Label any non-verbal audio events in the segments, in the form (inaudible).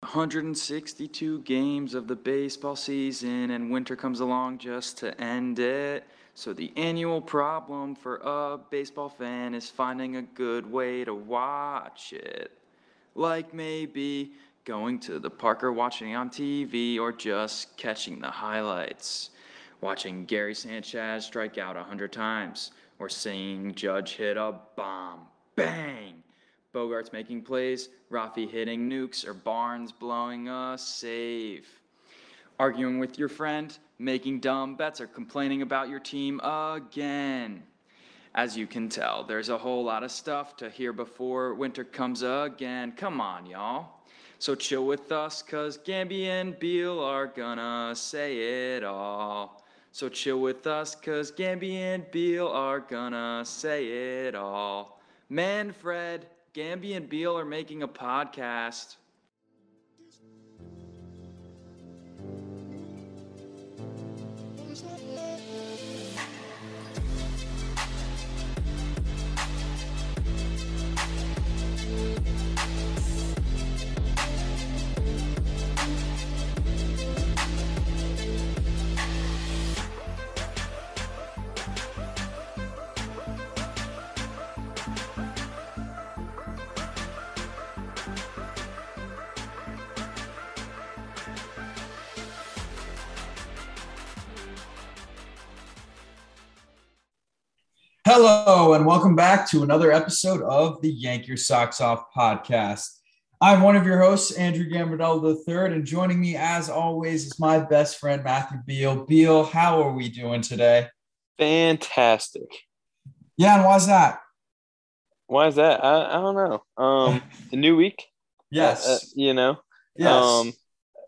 162 games of the baseball season, and winter comes along just to end it. So, the annual problem for a baseball fan is finding a good way to watch it. Like maybe going to the park or watching on TV or just catching the highlights. Watching Gary Sanchez strike out a hundred times or seeing Judge hit a bomb. Bang! Bogaerts making plays, Rafi hitting nukes, or Barnes blowing a save. Arguing with your friend, making dumb bets, or complaining about your team again. As you can tell, there's a whole lot of stuff to hear before winter comes again. Come on, y'all. So chill with us, cause Gamby and Beal are gonna say it all. So chill with us, cause Gamby and Beal are gonna say it all. Manfred, Gamby and Beal are making a podcast. Hello, and welcome back to another episode of the Yank Your Socks Off podcast. I'm one of your hosts, Andrew Gambardella III, and joining me, as always, is my best friend, Matthew Beal. Beal, how are we doing today? Fantastic. Yeah, and why's that? Why is that? I, I don't know. Um, (laughs) a new week. Yes. Uh, you know. yes. Um,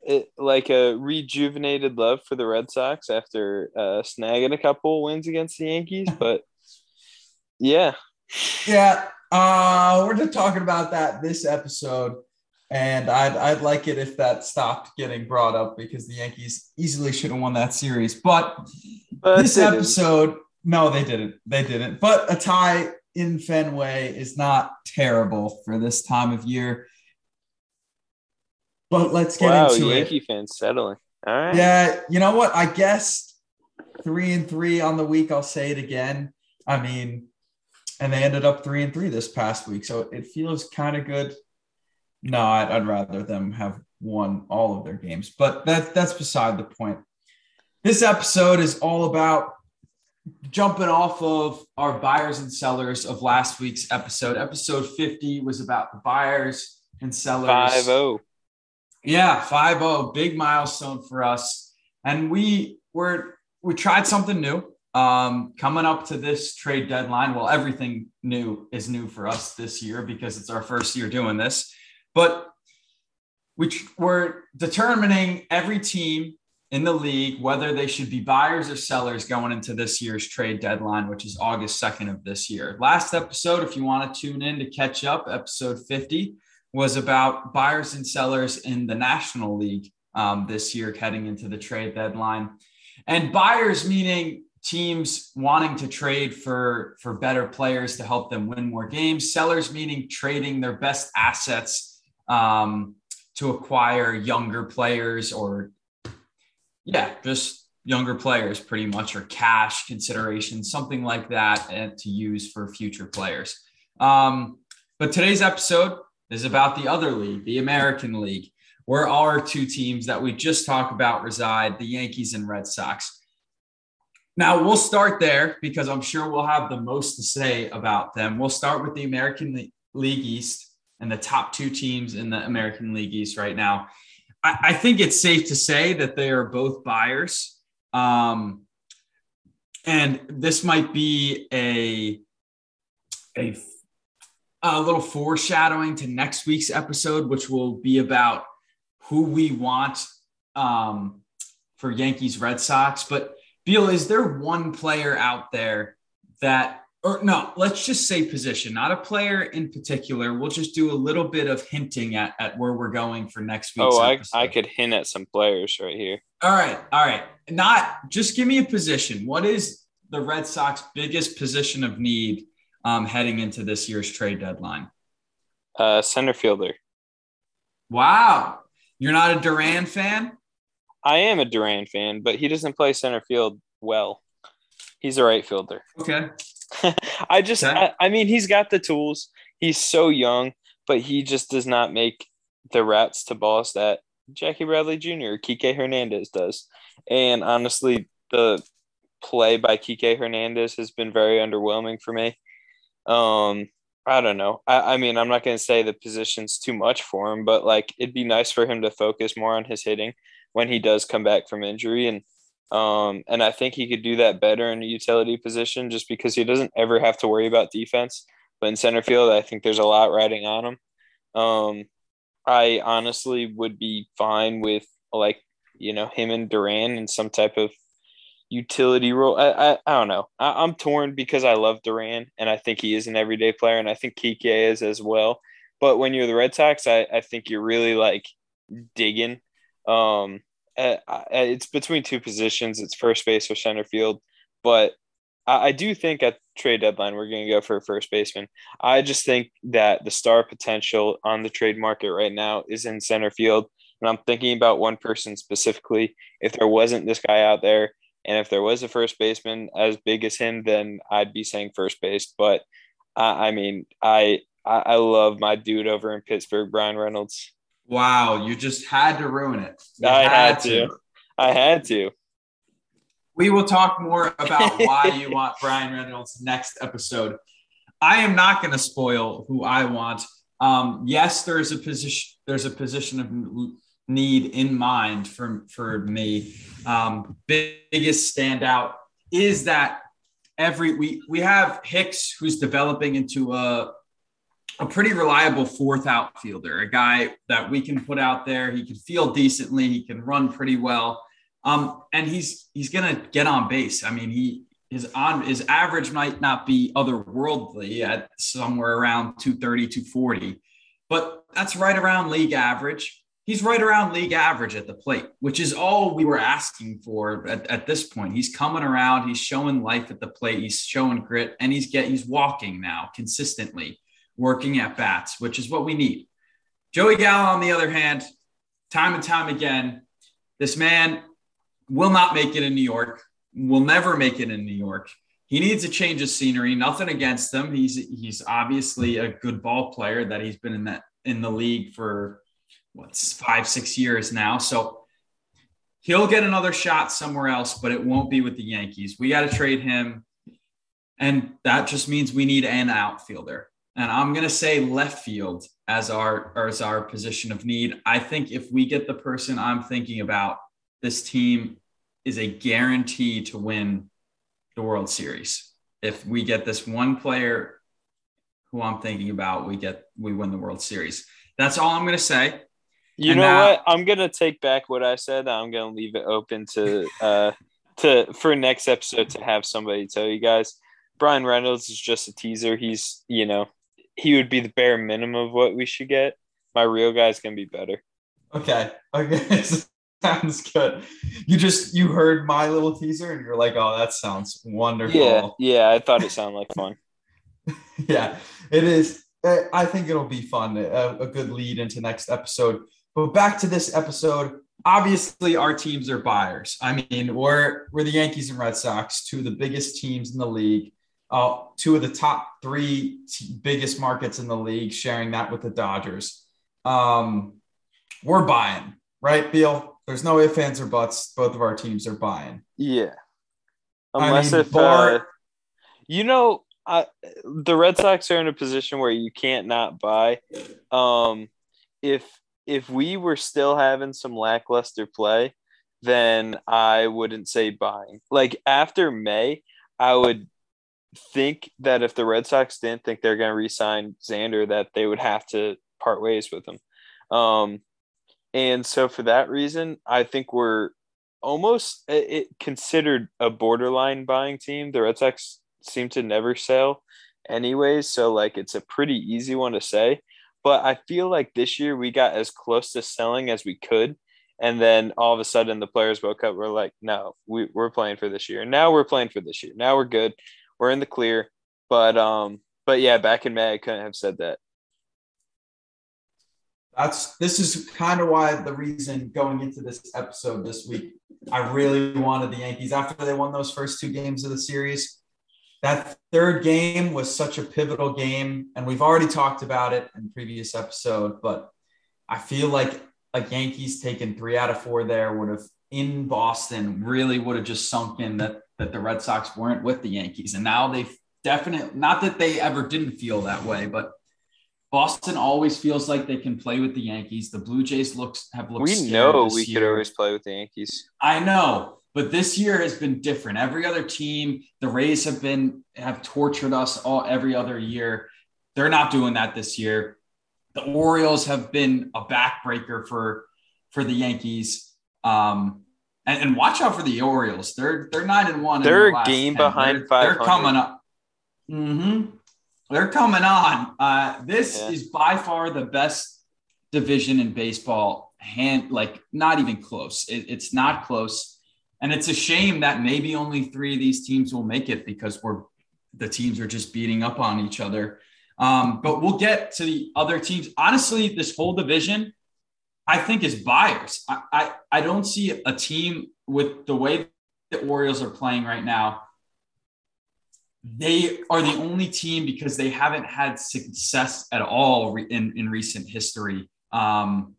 it like a rejuvenated love for the Red Sox after uh, snagging a couple wins against the Yankees, (laughs) but yeah, yeah. Uh, we're just talking about that this episode. And I'd, I'd like it if that stopped getting brought up because the Yankees easily should have won that series. But but this episode, no, they didn't. They didn't. But a tie in Fenway is not terrible for this time of year. But let's get wow, into Yankee it. Yankee fans settling. All right. Yeah, you know what? I guess three and three on the week. I'll say it again. I mean, and they ended up three and three this past week, so it feels kind of good. No, I'd, I'd rather them have won all of their games, but that that's beside the point. This episode is all about jumping off of our buyers and sellers of last week's episode. Episode 50 was about the buyers and sellers. Five oh. zero. Yeah, 5-0, big milestone for us. And we were we tried something new. Um, coming up to this trade deadline. Well, everything new is new for us this year because it's our first year doing this. But we we're determining every team in the league whether they should be buyers or sellers going into this year's trade deadline, which is August 2nd of this year. Last episode, if you want to tune in to catch up, episode 50 was about buyers and sellers in the National League um, this year, heading into the trade deadline. And buyers meaning teams wanting to trade for for better players to help them win more games. Sellers meaning trading their best assets um, to acquire younger players or yeah, just younger players pretty much or cash consideration, something like that, and to use for future players. Um, but today's episode is about the other league, the American League, where our two teams that we just talked about reside, the Yankees and Red Sox. Now we'll start there because I'm sure we'll have the most to say about them. We'll start with the American League East and the top two teams in the American League East right now. I, I think it's safe to say that they are both buyers. Um, and this might be a, a a little foreshadowing to next week's episode, which will be about who we want um, for Yankees Red Sox. But Beal, is there one player out there that, or no, let's just say position, not a player in particular. We'll just do a little bit of hinting at, at where we're going for next week's Oh, I. I could hint at some players right here. All right, all right. Not just give me a position. What is the Red Sox biggest position of need um, heading into this year's trade deadline? Uh, center fielder. Wow. You're not a Duran fan? I am a Duran fan, but he doesn't play center field well. He's a right fielder. Okay. (laughs) I just, Okay. I, I mean, he's got the tools. He's so young, but he just does not make the routes to balls that Jackie Bradley Jr. Kike Hernandez does. And honestly, the play by Kike Hernandez has been very underwhelming for me. Um, I don't know. I, I mean, I'm not going to say the position's too much for him, but like it'd be nice for him to focus more on his hitting when he does come back from injury. And um, and I think he could do that better in a utility position just because he doesn't ever have to worry about defense. But in center field, I think there's a lot riding on him. Um, I honestly would be fine with like you know him and Duran in some type of utility role. I I, I don't know. I, I'm torn because I love Duran and I think he is an everyday player, and I think Kike is as well. But when you're the Red Sox, I, I think you're really like digging. Um, it's between two positions. It's first base or center field, but I, do think at trade deadline we're going to go for a first baseman. I just think that the star potential on the trade market right now is in center field, and I'm thinking about one person specifically. If there wasn't this guy out there, and if there was a first baseman as big as him, then I'd be saying first base. But I, I mean, I I love my dude over in Pittsburgh, Bryan Reynolds. Wow, you just had to ruin it. You I had to. I had to. We will talk more about why you (laughs) want Bryan Reynolds next episode. I am not going to spoil who I want. Um, yes, there's a position. There's a position of need in mind for for me. Um, biggest standout is that every we we have Hicks who's developing into a a pretty reliable fourth outfielder, a guy that we can put out there. He can feel decently. He can run pretty well. Um, and he's he's gonna get on base. I mean, he his on his average might not be otherworldly at somewhere around 230, 240, but that's right around league average. He's right around league average at the plate, which is all we were asking for at, at this point. He's coming around, he's showing life at the plate, he's showing grit, and he's get he's walking now consistently, working at bats, which is what we need. Joey Gallo, on the other hand, time and time again, this man will not make it in New York, will never make it in New York. He needs a change of scenery. Nothing against him. He's he's obviously a good ball player that he's been in that in the league for what's five, six years now. So he'll get another shot somewhere else, but it won't be with the Yankees. We got to trade him. And that just means we need an outfielder. And I'm going to say left field as our as our position of need. I think if we get the person I'm thinking about, this team is a guarantee to win the World Series. If we get this one player who I'm thinking about, we get we win the World Series. That's all I'm going to say. You And know now- what? I'm gonna take back what I said. I'm gonna leave it open to uh to for next episode to have somebody tell you guys. Bryan Reynolds is just a teaser. He's you know he would be the bare minimum of what we should get. My real guy's gonna be better. Okay. Okay. (laughs) sounds good. You just you heard my little teaser and you're like, oh, that sounds wonderful. Yeah, yeah. I thought it sounded like fun. (laughs) yeah, it is. Uh, I think it'll be fun, a, a good lead into next episode. But back to this episode. Obviously, our teams are buyers. I mean, we're we're the Yankees and Red Sox, two of the biggest teams in the league, uh, two of the top three t- biggest markets in the league, sharing that with the Dodgers. Um, we're buying, right, Beal? There's no ifs, ands, or buts. Both of our teams are buying. Yeah. I Unless mean, if Bar- uh, you know, I, the Red Sox are in a position where you can't not buy. Um, if if we were still having some lackluster play, then I wouldn't say buying. Like after May, I would think that if the Red Sox didn't think they're going to re-sign Xander, that they would have to part ways with him. Um, and so for that reason, I think we're almost it, considered a borderline buying team. The Red Sox seem to never sell anyways, so like it's a pretty easy one to say. But I feel like this year we got as close to selling as we could. And then all of a sudden the players woke up. We're like, no, we, we're playing for this year. Now we're playing for this year. Now we're good. We're in the clear. But um, but yeah, back in May I couldn't have said that. That's this is kind of why the reason going into this episode this week, I really wanted the Yankees after they won those first two games of the series. That third game was such a pivotal game, and we've already talked about it in previous episode, but I feel like like Yankees taking three out of four there would have in Boston really would have just sunk in that that the Red Sox weren't with the Yankees. And now they've definitely not that they ever didn't feel that way, but Boston always feels like they can play with the Yankees. The Blue Jays looks have looked. We know we year. could always play with the Yankees. I know, but this year has been different. Every other team, the Rays have been have tortured us all every other year. They're not doing that this year. The Orioles have been a backbreaker for for the Yankees. Um, and, and watch out for the Orioles. They're they're nine and one. They're a game 10. behind five. They're coming up. Mm-hmm. They're coming on. Uh, this yeah. is by far the best division in baseball. Hand like not even close. It, it's not close, and it's a shame that maybe only three of these teams will make it because we're the teams are just beating up on each other. Um, but we'll get to the other teams. Honestly, this whole division, I think, is buyers. I, I, I don't see a team with the way the Orioles are playing right now they are the only team because they haven't had success at all in, in recent history. Um,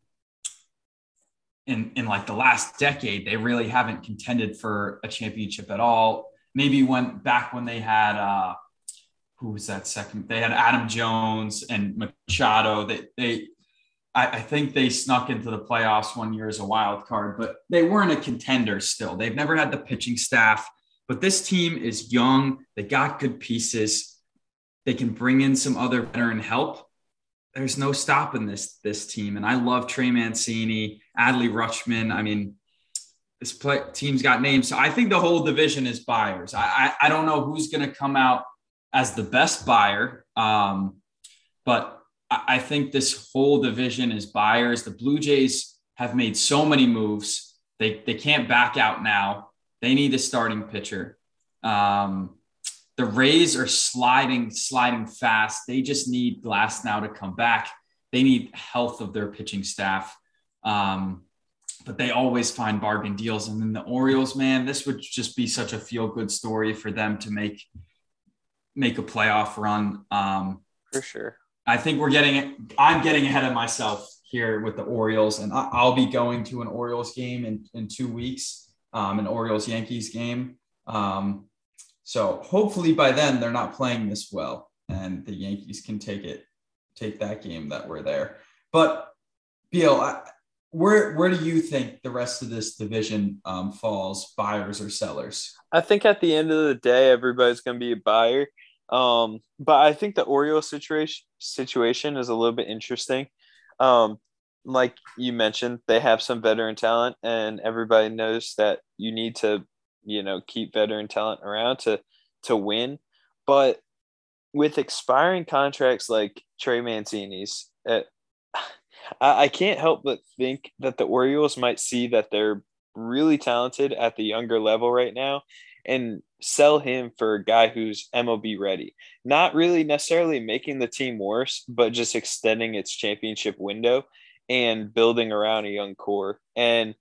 in, in like the last decade, they really haven't contended for a championship at all. Maybe when back when they had uh, who was that second? They had Adam Jones and Machado. They they I, I, think they snuck into the playoffs one year as a wild card, but they weren't a contender still. They've never had the pitching staff but this team is young. They got good pieces. They can bring in some other veteran help. There's no stopping this this team. And I love Trey Mancini, Adley Rutschman. I mean, this play, team's got names. So I think the whole division is buyers. I, I, I don't know who's going to come out as the best buyer, um, but I, think this whole division is buyers. The Blue Jays have made so many moves. They, they can't back out now. They need a starting pitcher. Um, the Rays are sliding, sliding fast. They just need Glasnow to come back. They need health of their pitching staff. Um, but they always find bargain deals. And then the Orioles, man, this would just be such a feel good story for them to make make a playoff run. Um, for sure. I think we're getting I'm getting ahead of myself here with the Orioles, and I'll be going to an Orioles game in, in two weeks um, an Orioles Yankees game. Um, so hopefully by then they're not playing this well, and the Yankees can take it, take that game that we're there. But Beal, where where do you think the rest of this division um, falls, buyers or sellers? I think at the end of the day, everybody's going to be a buyer. Um, but I think the Orioles situation situation is a little bit interesting. Um, like you mentioned, they have some veteran talent, and everybody knows that you need to, you know, keep veteran talent around to to win. But with expiring contracts like Trey Mancini's, uh, (sighs) I, I can't help but think that the Orioles might see that they're really talented at the younger level right now and sell him for a guy who's MLB ready. Not really necessarily making the team worse, but just extending its championship window and building around a young core. And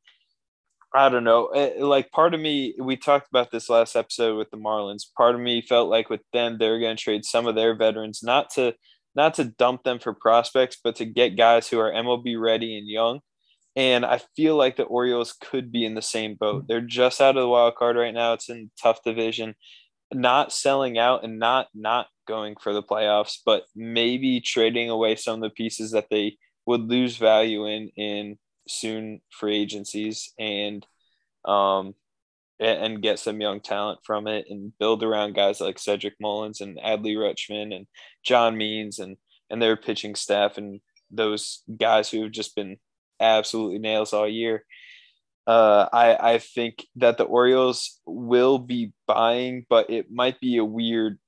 I don't know, eh, like part of me, we talked about this last episode with the Marlins. Part of me felt like with them, they're going to trade some of their veterans, not to not to dump them for prospects, but to get guys who are MLB ready and young. And I feel like the Orioles could be in the same boat. They're just out of the wild card right now. It's in tough division. Not selling out and not not going for the playoffs, but maybe trading away some of the pieces that they would lose value in in soon free agencies and um and get some young talent from it and build around guys like Cedric Mullins and Adley Rutschman and John Means and and their pitching staff and those guys who have just been absolutely nails all year. Uh, I I think that the Orioles will be buying, but it might be a weird.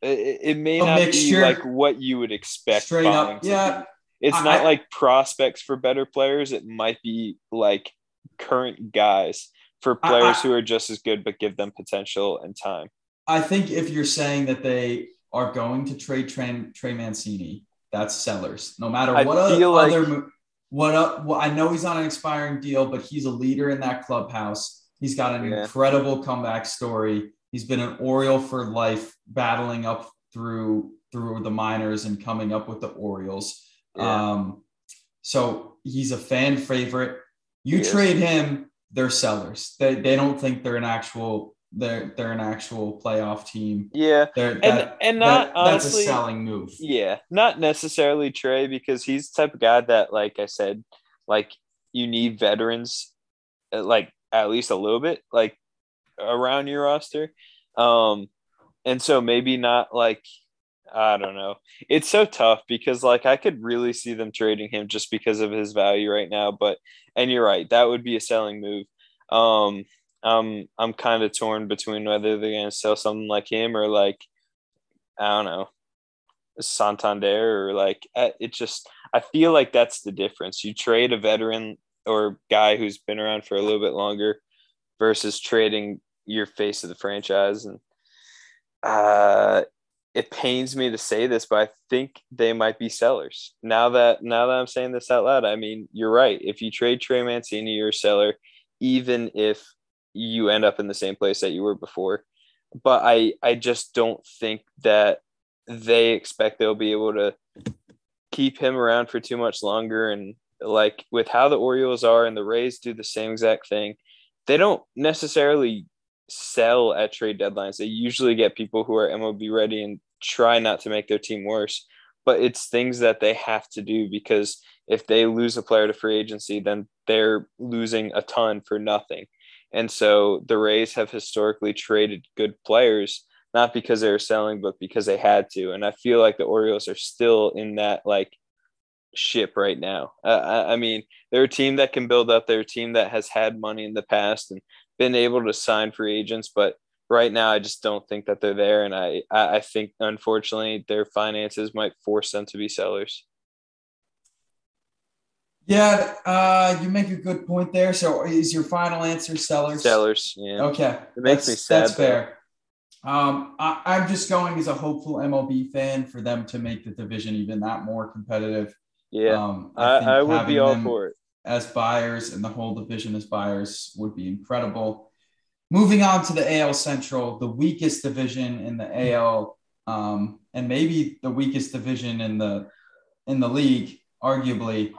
It, it may a not mixture. be like what you would expect. Straight up, yeah. Be. It's I, not like prospects for better players. It might be like current guys for players I, who are just as good, but give them potential and time. I think if you're saying that they are going to trade Trey, Trey Mancini, that's sellers. No matter what o- feel like- other what, uh, well, I know he's on an expiring deal, but he's a leader in that clubhouse. He's got an Yeah. incredible comeback story. He's been an Oriole for life, battling up through through the minors and coming up with the Orioles. Yeah. Um, so he's a fan favorite. You He is. trade him, they're sellers. They, they don't think they're an actual they're they're an actual playoff team. Yeah. They're, And that, and not that- that's a selling move. Yeah, not necessarily Trey because he's the type of guy that, like I said, like you need veterans, uh, like at least a little bit, like around your roster. Um, and so maybe not like I don't know. It's so tough because like I could really see them trading him just because of his value right now. But and you're right, that would be a selling move. Um, um, I'm kind of torn between whether they're gonna sell something like him or like I don't know Santander or like it just I feel like that's the difference. You trade a veteran or guy who's been around for a little bit longer versus trading your face of the franchise and uh it pains me to say this but I think they might be sellers. Now that now that I'm saying this out loud, I mean, you're right. If you trade Trey Mancini you're a seller even if you end up in the same place that you were before. But I I just don't think that they expect they'll be able to keep him around for too much longer. And like with how the Orioles are and the Rays do the same exact thing, they don't necessarily sell at trade deadlines. They usually get people who are MLB ready and try not to make their team worse. But it's things that they have to do because if they lose a player to free agency, then they're losing a ton for nothing. And so the Rays have historically traded good players not because they were selling, but because they had to. And I feel like the Orioles are still in that like ship right now. Uh, I, mean, they're a team that can build up. They're a team that has had money in the past and been able to sign free agents, but right now I just don't think that they're there. And I I think unfortunately their finances might force them to be sellers. Yeah, uh, you make a good point there. So is your final answer sellers? Sellers, yeah. Okay. It makes that's, me sad, That's fair. Um, I, I'm just going as a hopeful MLB fan for them to make the division even that more competitive. Yeah, Um, I, think I would be all for it. As buyers and the whole division as buyers would be incredible. Moving on to the AL Central, the weakest division in the AL, um, and maybe the weakest division in the in the league, arguably.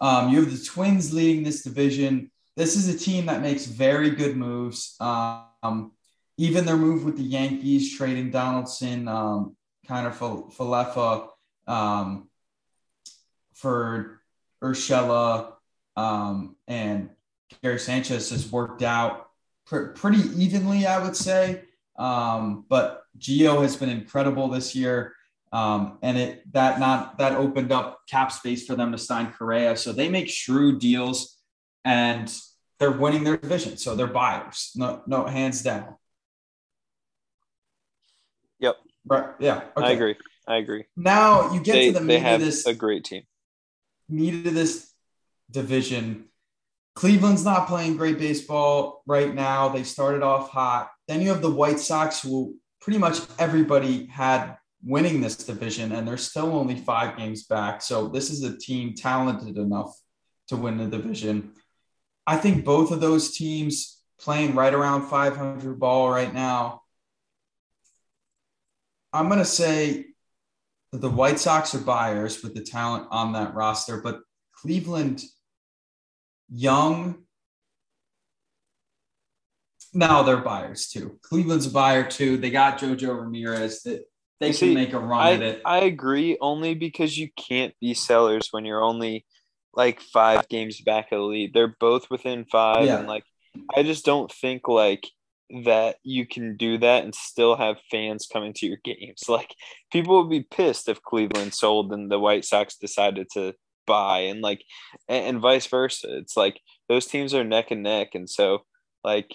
Um, you have the Twins leading this division. This is a team that makes very good moves. Um, even their move with the Yankees trading Donaldson, um, kind of Falefa um, for Urshela um, and Gary Sanchez has worked out pr- pretty evenly, I would say. Um, but Gio has been incredible this year. Um, and it that not that opened up cap space for them to sign Correa. So they make shrewd deals and they're winning their division. So they're buyers. No, no, hands down. Yep. Right. Yeah. I agree. I agree. Now you get They, to the meat of this a great team. meat of this division. Cleveland's not playing great baseball right now. They started off hot. Then you have the White Sox, who pretty much everybody had winning this division, and they're still only five games back. So this is a team talented enough to win the division. I think both of those teams playing right around 500 ball right now. I'm going to say that the White Sox are buyers with the talent on that roster, but Cleveland, young, now they're buyers too. Cleveland's a buyer too. They got JoJo Ramirez that they You can see, make a run I, at it. I agree only because you can't be sellers when you're only like five games back of the lead. They're both within five. Yeah. And like, I just don't think like that you can do that and still have fans coming to your games. (laughs) Like, people would be pissed if Cleveland sold and the White Sox decided to buy and like, and, and vice versa. It's like those teams are neck and neck. And so, like,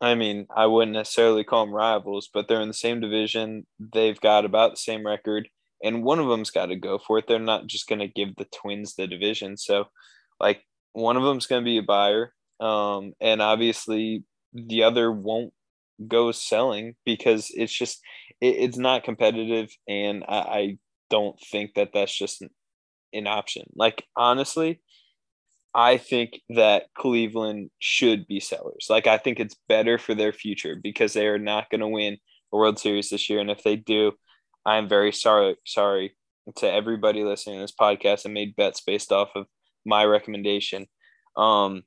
I mean, I wouldn't necessarily call them rivals, but they're in the same division. They've got about the same record, and one of them's got to go for it. They're not just going to give the Twins the division. So, like, one of them's going to be a buyer, um, and obviously the other won't go selling because it's just it, it's not competitive. And I, I don't think that that's just an, an option. Like honestly, I think that Cleveland should be sellers. Like I think it's better for their future because they are not going to win a World Series this year, and if they do, I'm very sorry. Sorry to everybody listening to this podcast and made bets based off of my recommendation. Um,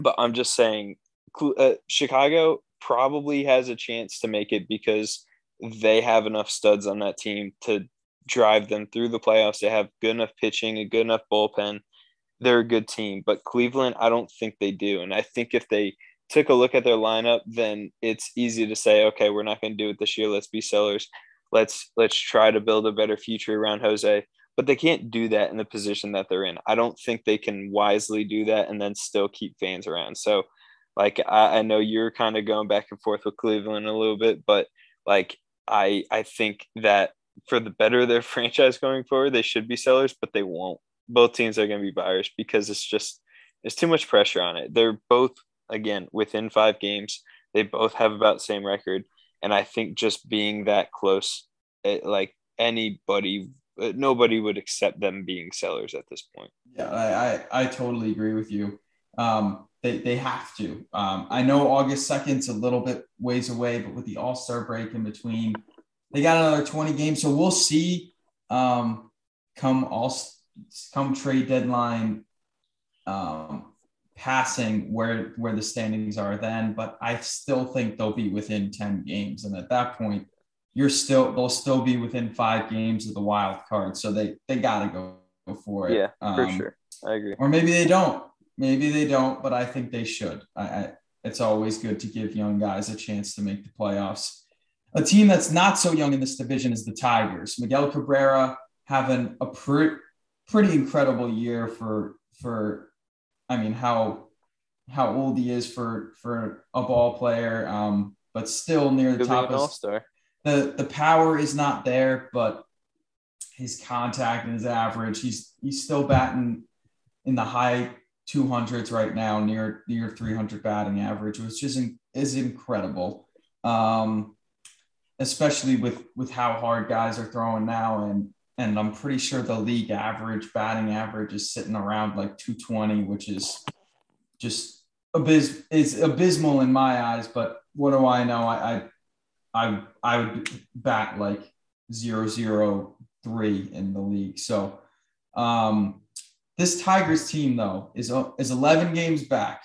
but I'm just saying, uh, Chicago probably has a chance to make it because they have enough studs on that team to drive them through the playoffs. They have good enough pitching, a good enough bullpen. They're a good team, but Cleveland, I don't think they do. And I think if they took a look at their lineup, then it's easy to say, okay, we're not going to do it this year. Let's be sellers. Let's let's try to build a better future around Jose. But they can't do that in the position that they're in. I don't think they can wisely do that and then still keep fans around. So, like I, I know you're kind of going back and forth with Cleveland a little bit, but like I I think that for the better of their (laughs) franchise going forward, they should be sellers, but they won't. Both teams are going to be buyers because it's just it's too much pressure on it. They're both again within five games. They both have about the same record, and I think just being that close, it, like anybody, uh, nobody would accept them being sellers at this point. Yeah, I I, I totally agree with you. Um, they, they have to. Um, I know August 2nd's a little bit ways away, but with the All Star break in between, they got another 20 games. So we'll see um, come all come trade deadline um, passing where where the standings are then. But I still think they'll be within 10 games, and at that point, you're still they'll still be within five games of the wild card. So they they got to go for it. Yeah, for um, sure. I agree. Or maybe they don't. Maybe they don't, but I think they should. I, I, it's always good to give young guys a chance to make the playoffs. A team that's not so young in this division is the Tigers. Miguel Cabrera having a pre- pretty incredible year for for I mean how how old he is for for a ball player, um, but still near the top. Star. The the power is not there, but his contact and his average, he's he's still batting in the high 200s right now, near near 300 batting average, which is is incredible. Um, especially with with how hard guys are throwing now, and and I'm pretty sure the league average batting average is sitting around like 220, which is just abys is abysmal in my eyes. But what do I know? I I I, I would bat like zero zero three in the league. So um, this Tigers team, though, is, is 11 games back.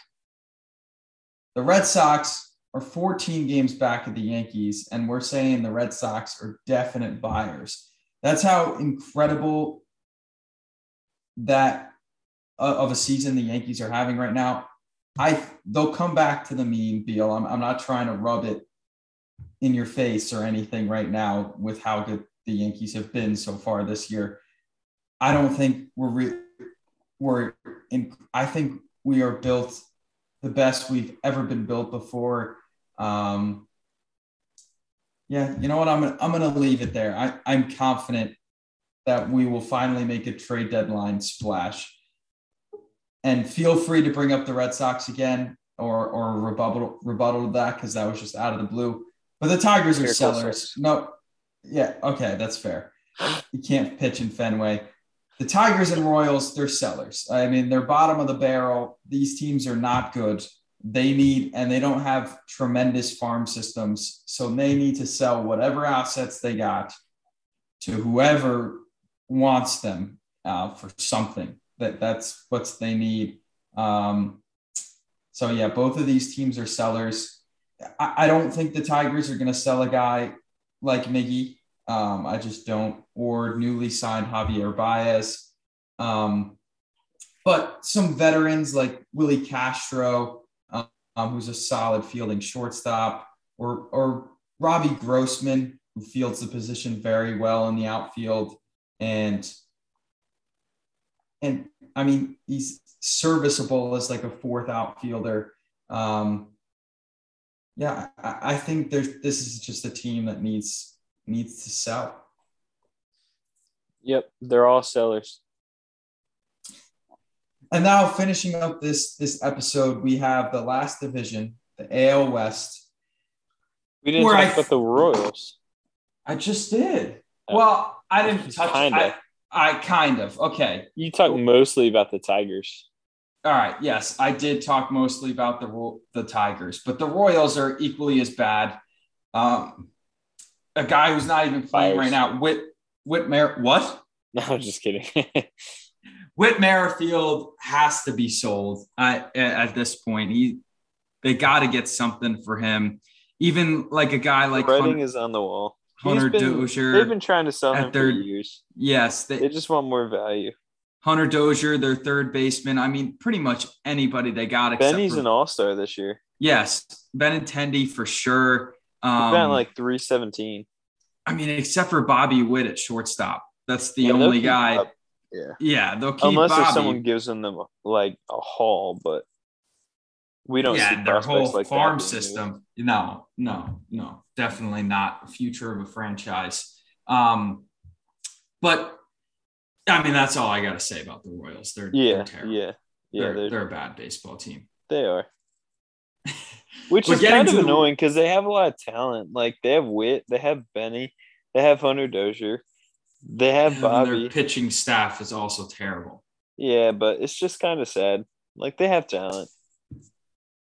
The Red Sox are 14 games back of the Yankees, and we're saying the Red Sox are definite buyers. That's how incredible that uh, of a season the Yankees are having right now. I they'll come back to the mean, Beal. I'm, I'm not trying to rub it in your face or anything right now with how good the Yankees have been so far this year. I don't think we're re- we're in, I think we are built the best we've ever been built before. Um, yeah, you know what? I'm gonna, I'm gonna leave it there. I, I'm confident that we will finally make a trade deadline splash. And feel free to bring up the Red Sox again or or rebuttal rebuttal that because that was just out of the blue. But the Tigers are sellers. No, yeah, okay, that's fair. You can't pitch in Fenway the Tigers and Royals, they're sellers. I mean, they're bottom of the barrel. These teams are not good. They need, and they don't have tremendous farm systems. So they need to sell whatever assets they got to whoever wants them uh, for something. That that's what they need. Um, so yeah, both of these teams are sellers. I, I don't think the Tigers are going to sell a guy like Miggy. Um, I just don't, or newly signed Javier Baez. Um, but some veterans like Willi Castro, um, who's a solid fielding shortstop, or, or Robbie Grossman, who fields the position very well in the outfield. And, and I mean, he's serviceable as like a fourth outfielder. Um, yeah, I, I think there's, this is just a team that needs needs to sell. Yep, they're all sellers. And now finishing up this this episode, we have the last division, the AL West. We didn't talk I, about the Royals. I just did. Well, I didn't touch Kinda. I, I kind of. Okay. You talk mostly about the Tigers. All right. Yes, I did talk mostly about the the Tigers, but the Royals are equally as bad. Um, a guy who's not even playing Fires. right now, Whit Whit Mer- what? (laughs) No, I'm just kidding. (laughs) Whit Merrifield has to be sold at, at this point. He they got to get something for him. Even like a guy like Writing Hunter, is on the wall. Hunter been- Dozier. They've been trying to sell him their- for years. yes, they, They just want more value. Hunter Dozier, their third baseman. I mean, pretty much anybody they got. Except Benny's for, an all star this year. yes, Benintendi for sure. He's Um, got like 317. I mean, except for Bobby Witt at shortstop. That's the Yeah, only guy. Bob- Yeah. Yeah, they'll keep Unless Bobby. if someone gives them them like a haul, but we don't see yeah, their whole like farm system. No, no, no, definitely not a future of a franchise. Um, but I mean, that's all I got to say about the Royals. They're Yeah, they're terrible. yeah, yeah. they're, They're, they're a bad baseball team. they are. (laughs) Which is kind of annoying because they have a lot of talent. Like they have Wit, they have Benny, they have Hunter Dozier, they have And their Bobby. pitching staff is also terrible. Yeah, but it's just kind of sad. Like they have talent.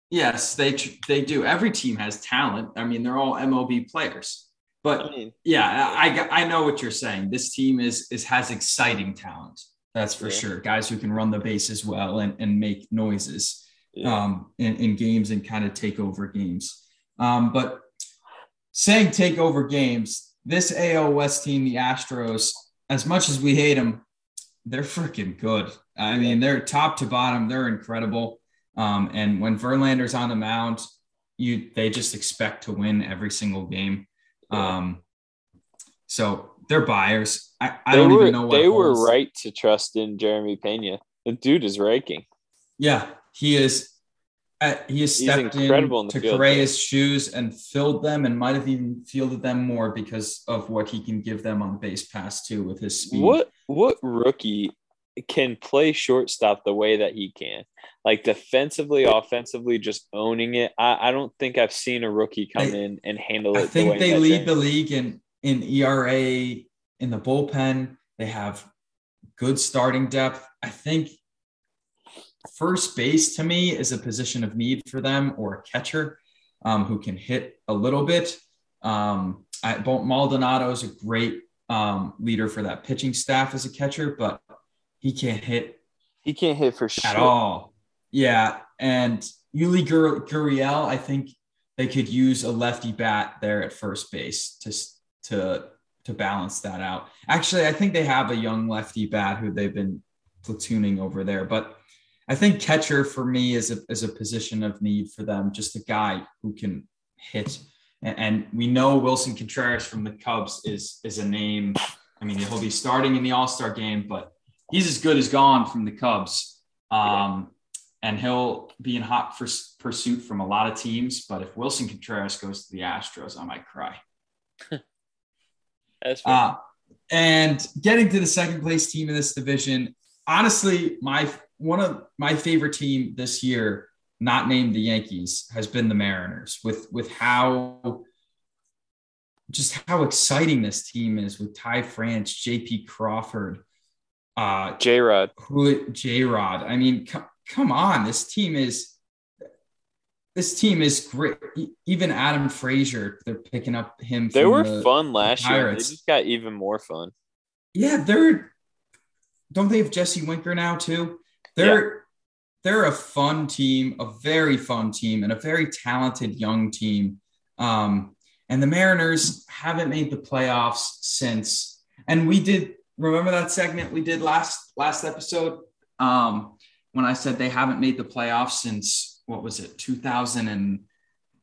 Yes, they tr- they do. Every team has talent. I mean, they're all MLB players. But I mean, yeah, I, I I know what you're saying. This team is is has exciting talent. That's for Yeah. sure. Guys who can run the bases well and, and make noises yeah. um, in, in games and kind of take over games. Um, but saying take over games, this AL West team, the Astros, as much as we hate them, they're freaking good. I mean, they're top to bottom. They're incredible. Um, and when Verlander's on the mound, you they just expect to win every single game. Um, so they're buyers. I, I don't were even know what they were right to trust in Jeremy Pena. The dude is raking. Yeah, he is. Uh, he has stepped in the to field, Correa's shoes and filled them, and might have even fielded them more because of what he can give them on the base pass too with his speed. What what rookie can play shortstop the way that he can? Like defensively, offensively, just owning it. I, I don't think I've seen a rookie come They- in and handle it. I the think way they lead the league in in ERA in the bullpen. They have good starting depth. I think first base to me is a position of need for them or a catcher um, who can hit a little bit. Um, I, Maldonado is a great um, leader for that pitching staff as a catcher, but he can't hit He can't hit for shit. at all. Yeah, and Yuli Gur- Gurriel, I think they could use a lefty bat there at first base to to to balance that out. Actually, I think they have a young lefty bat who they've been platooning over there, but I think catcher for me is a is a position of need for them. Just a guy who can hit, and, and we know Willson Contreras from the Cubs is is a name. I mean, he'll be starting in the All Star game, but he's as good as gone from the Cubs. Um, and he'll be in hot for pursuit from a lot of teams. But if Willson Contreras goes to the Astros, I might cry. (laughs) That's. Uh, and getting to the second place team in this division, honestly, my one of my favorite team this year, not named the Yankees, has been the Mariners. With with how just how exciting this team is with Ty France, J.P. Crawford, uh, J Rod. J Rod. I mean, co- come on, this team is this team is great. Even Adam Frazier, they're picking up him. They were the- fun last year. They just got even more fun. Yeah, they're don't they have Jesse Winker now too? They're they're a fun team, a very fun team, and a very talented young team. Um, and the Mariners haven't made the playoffs since. And we did remember that segment we did last last episode um, when I said they haven't made the playoffs since what was it 2000 and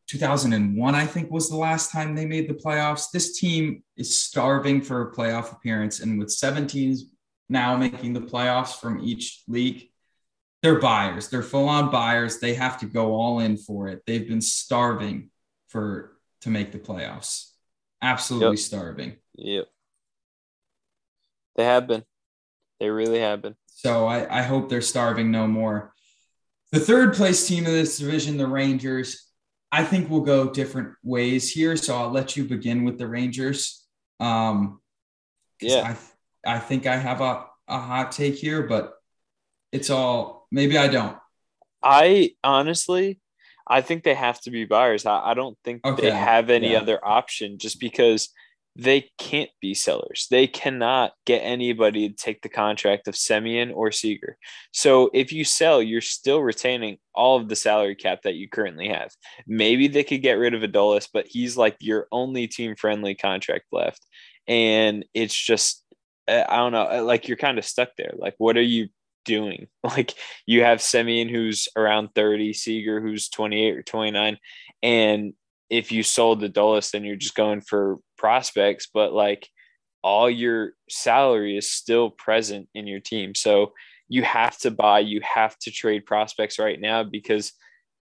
2001 I think was the last time they made the playoffs. This team is starving for a playoff appearance, and with 17 now making the playoffs from each league, they're buyers. They're full on buyers. They have to go all in for it. They've been starving for to make the playoffs. Absolutely Yep. starving. Yep. They have been. They really have been. So I, I hope they're starving no more. The third place team in this division, the Rangers, I think will go different ways here. So I'll let you begin with the Rangers. Um, Yeah. I, I think I have a, a hot take here, but it's all maybe I don't. I honestly, I think they have to be buyers. I, I don't think Okay, they have any yeah. other option just because they can't be sellers. They cannot get anybody to take the contract of Semien or Seager. So if you sell, you're still retaining all of the salary cap that you currently have. Maybe they could get rid of Adolis, but he's like your only team friendly contract left. And it's just, I don't know, uh, like you're kind of stuck there. Like, what are you doing? (laughs) Like, you have Semien who's around 30, Seager who's 28 or 29. And if you sold the Dulles, then you're just going for prospects, but like all your salary is still present in your team. So you have to buy, you have to trade prospects right now because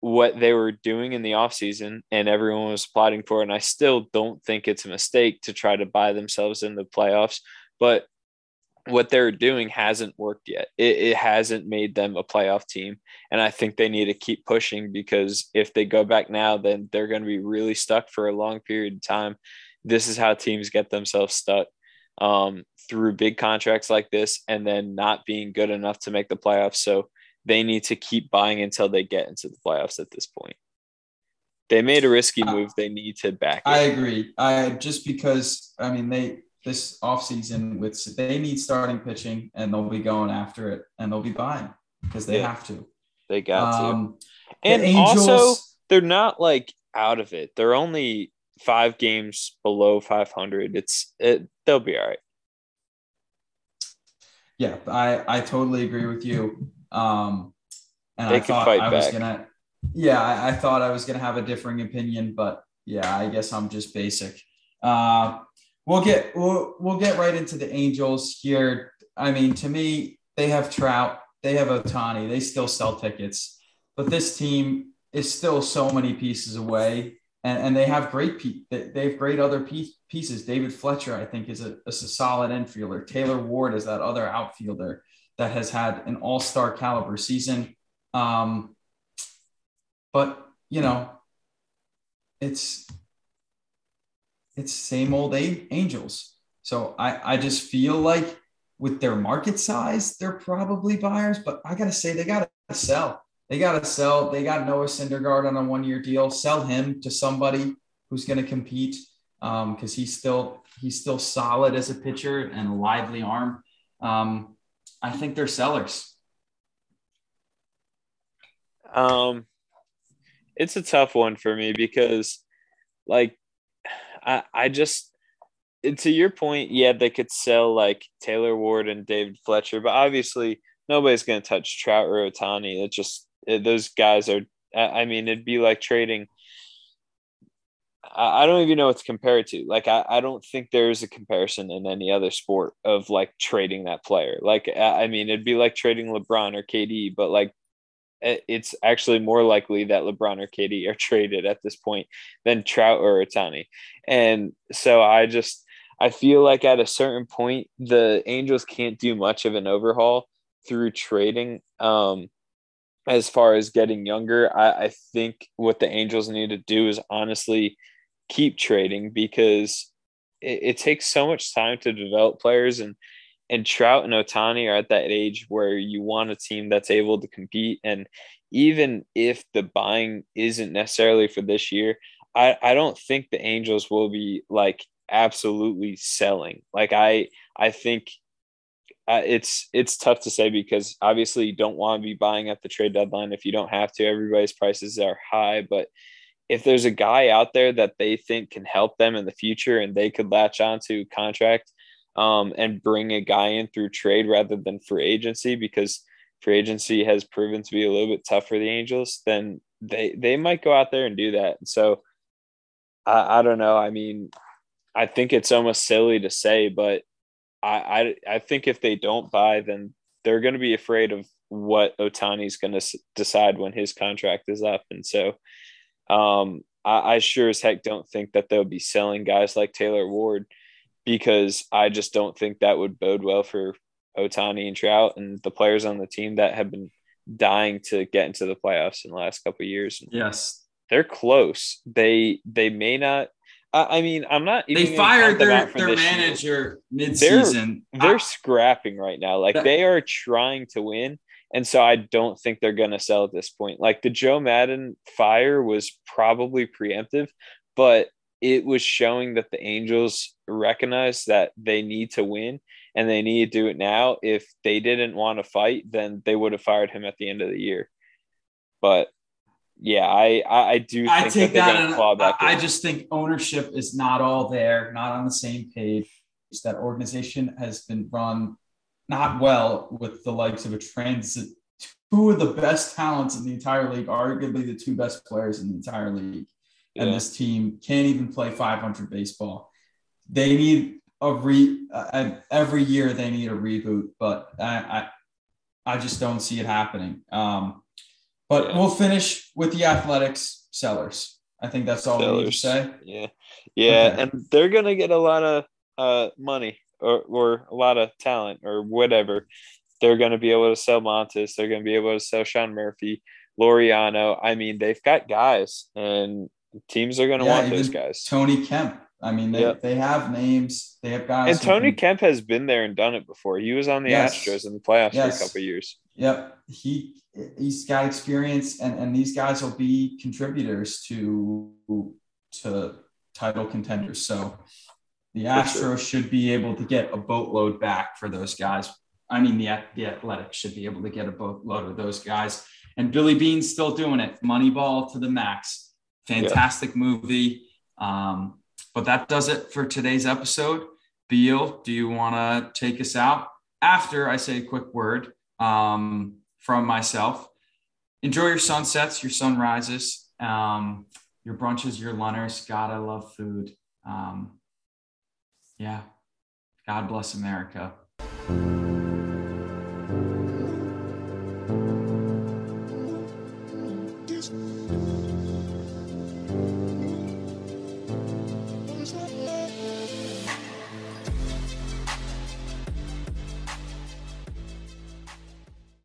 what they were doing in the offseason and everyone was plotting for. And I still don't think it's a mistake to try to buy themselves in the playoffs, but what they're doing hasn't worked yet. It, it hasn't made them a playoff team. And I think they need to keep pushing because if they go back now, then they're going to be really stuck for a long period of time. This is how teams get themselves stuck um, through big contracts like this and then not being good enough to make the playoffs. So they need to keep buying until they get into the playoffs at this point. They made a risky Uh, move. They need to back it. I agree. I just because I mean they this offseason with they need starting pitching and they'll be going after it and they'll be buying because they Yeah. have to. they got to. Um, the And Angels- also, they're not like out of it. They're only five games below 500. It's it, they'll be all right. yeah, I I totally agree with you. Um, and They I thought fight I was back. gonna, yeah, I, I thought I was gonna have a differing opinion, but yeah, I guess I'm just basic. Uh, we'll get we'll we'll get right into the Angels here. I mean, to me, they have Trout, they have Ohtani, they still sell tickets, but this team is still so many pieces away, and, and they have great pe- they, have great other piece, pieces. David Fletcher, I think, is a, is a solid infielder. Taylor Ward is that other outfielder that has had an all star caliber season. Um, but you know, it's it's same old A- Angels. So I I just feel like with their market size, they're probably buyers. But I gotta say, they gotta sell. They gotta sell. They got Noah Syndergaard on a one year deal. Sell him to somebody who's gonna compete because he's still he's still solid as a pitcher and a lively arm. Um, I think they're sellers. Um, it's a tough one for me because, like, I I just to your point, yeah, they could sell like Taylor Ward and David Fletcher, but obviously nobody's going to touch Trout or Ohtani. It just it, those guys are. I mean, it'd be like trading. I don't even know what to compare it to. Like, I, I don't think there's a comparison in any other sport of like trading that player. Like, I I mean, it'd be like trading LeBron or KD, but like, it's actually more likely that LeBron or KD are (laughs) traded at this point than Trout or Ohtani. And so I just, I feel like at a certain point, the Angels can't do much of an overhaul through trading. Um, as far as getting younger, I, I think what the Angels need to do is honestly keep trading because it, it takes so much time to develop players and and Trout and Ohtani are at that age where you want a team that's able to compete. And even if the buying isn't necessarily for this year, I, I don't think the Angels will be like absolutely selling. Like I I think uh, it's it's tough to say because obviously you don't want to be buying at the trade deadline if you don't have to. Everybody's prices are high, but if there's a guy out there that they think can help them in the future and they could latch onto contract um, and bring a guy in through trade rather than free agency because free agency has proven to be a little bit tough for the Angels, then they they might go out there and do that. So I, I don't know. I mean, I think it's almost silly to say, but I I, I think if they don't buy, then they're going to be afraid of what Ohtani's going to s- decide when his contract is up, and so um, I, I sure as heck don't think that they'll be selling guys like Taylor Ward because I just don't think that would bode well for Ohtani and Trout and the players on the team that have been dying to get into the playoffs in the last couple of years. Yes. They're close. They they may not. I, I mean, I'm not. even They fired their, their this year. manager midseason. They're I- scrapping right now. Like That- they are trying to win. And so I don't think they're going to sell at this point. Like the Joe Maddon fire was probably preemptive, but it was showing that the Angels recognize that they need to win and they need to do it now. If they didn't want to fight, then they would have fired him at the end of the year. But yeah, I I, I do think I take that. going to and claw back. I, I just think ownership is not all there, not on the same page. That organization has been run not well with the likes of a transit. Two of the best talents in the entire league, arguably the two best players in the entire league, and Yeah. this team can't even play 500 baseball. They need a re. Uh, every year they need a reboot, but I, I, I just don't see it happening. Um, but Yeah. we'll finish with the athletics sellers. I think that's all we need to say. Yeah. Yeah. Okay. And they're going to get a lot of uh, money or, or a lot of talent or whatever. They're going to be able to sell Montas. They're going to be able to sell Sean Murphy, Laureano. I mean, they've got guys and teams are going to Yeah, want those guys. Tony Kemp. I mean, they, Yep. they have names. They have guys. And Tony can- Kemp has been there and done it before. He was on the Yes. Astros in the playoffs Yes. for a couple of years. Yep, he he's got experience, and and these guys will be contributors to to title contenders. So the Astros sure. should be able to get a boatload back for those guys. I mean, the the Athletics should be able to get a boatload of those guys. And Billy Beane's still doing it. Moneyball to the max. Fantastic movie. Um, but that does it for today's episode. Beal, do you want to take us out? After I say a quick word um, from myself, enjoy your sunsets, your sunrises, um, your brunches, your lunners. God, I love food. Um, yeah. God bless America.